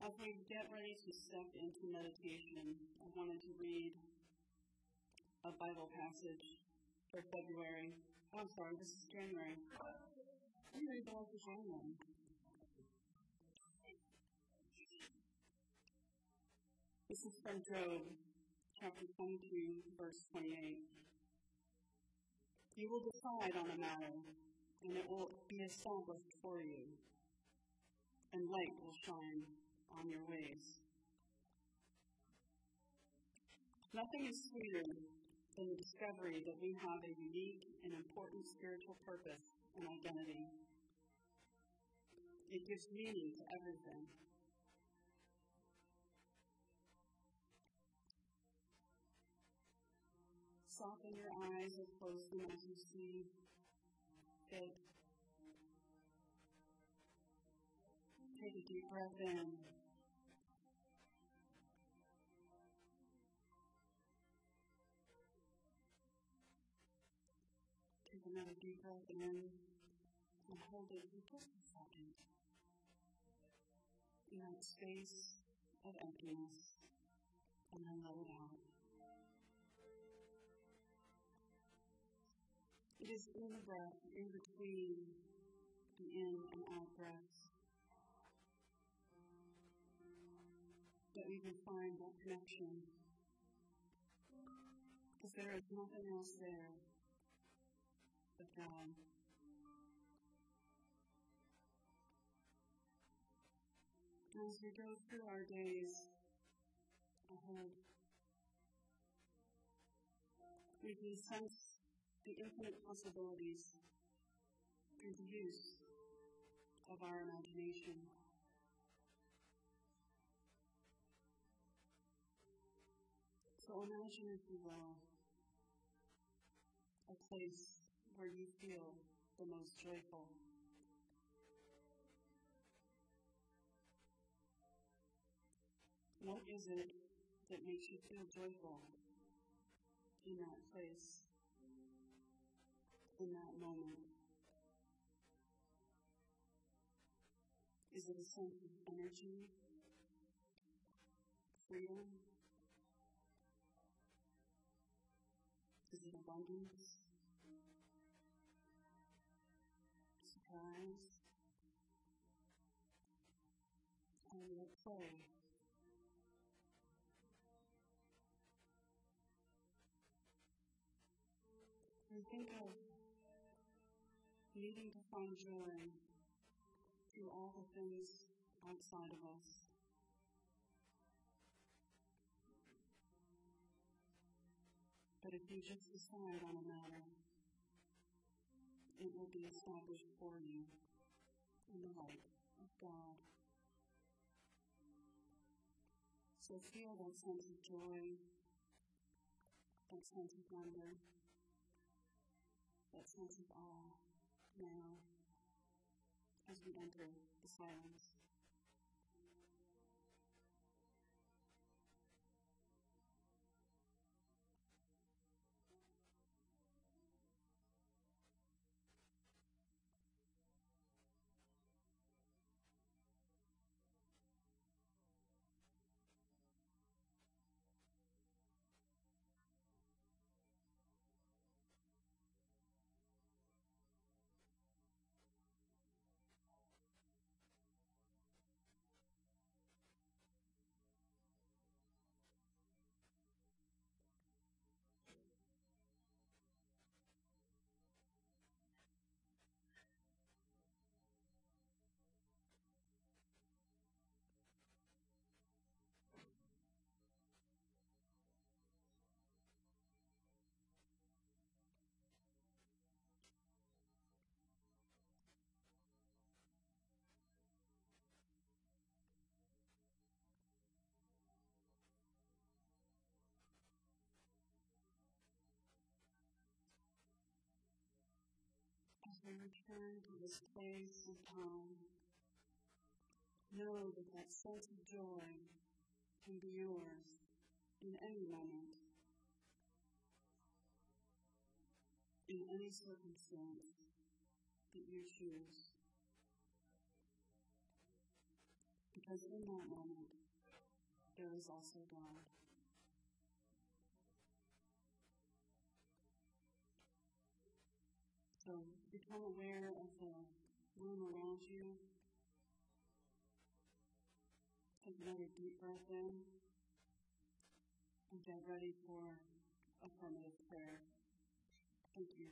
As we get ready to step into meditation, I wanted to read a Bible passage for February. Oh, I'm sorry, this is January. I'm to for January. This is from Job, chapter 22, verse 28. You will decide on a matter, and it will be established for you, and light will shine on your ways. Nothing is sweeter than the discovery that we have a unique and important spiritual purpose and identity. It gives meaning to everything. Soften your eyes and close them as you see fit. Take a deep breath in. Another deep breath in and hold it for just a second. In that space of emptiness, and then let it out. It is in the breath, in between the in and out breaths, that we can find that connection. Because there is nothing else there God. As we go through our days ahead, we can sense the infinite possibilities through the use of our imagination. So imagine, if you will, a place where you feel the most joyful. What is it that makes you feel joyful in that place? in that moment? Is it a sense of energy, freedom? Is it abundance? Play. And think of needing to find joy through all the things outside of us. But if you just decide on a matter, it will be established for you in the light of God. Feel that sense of joy, that sense of wonder, that sense of awe now as we enter the silence. We return to this place of time, know that that sense of joy can be yours in any moment, in any circumstance that you choose. Because in that moment, there is also God. So become aware of the room around you. Take another deep breath in and get ready for affirmative prayer. Thank you.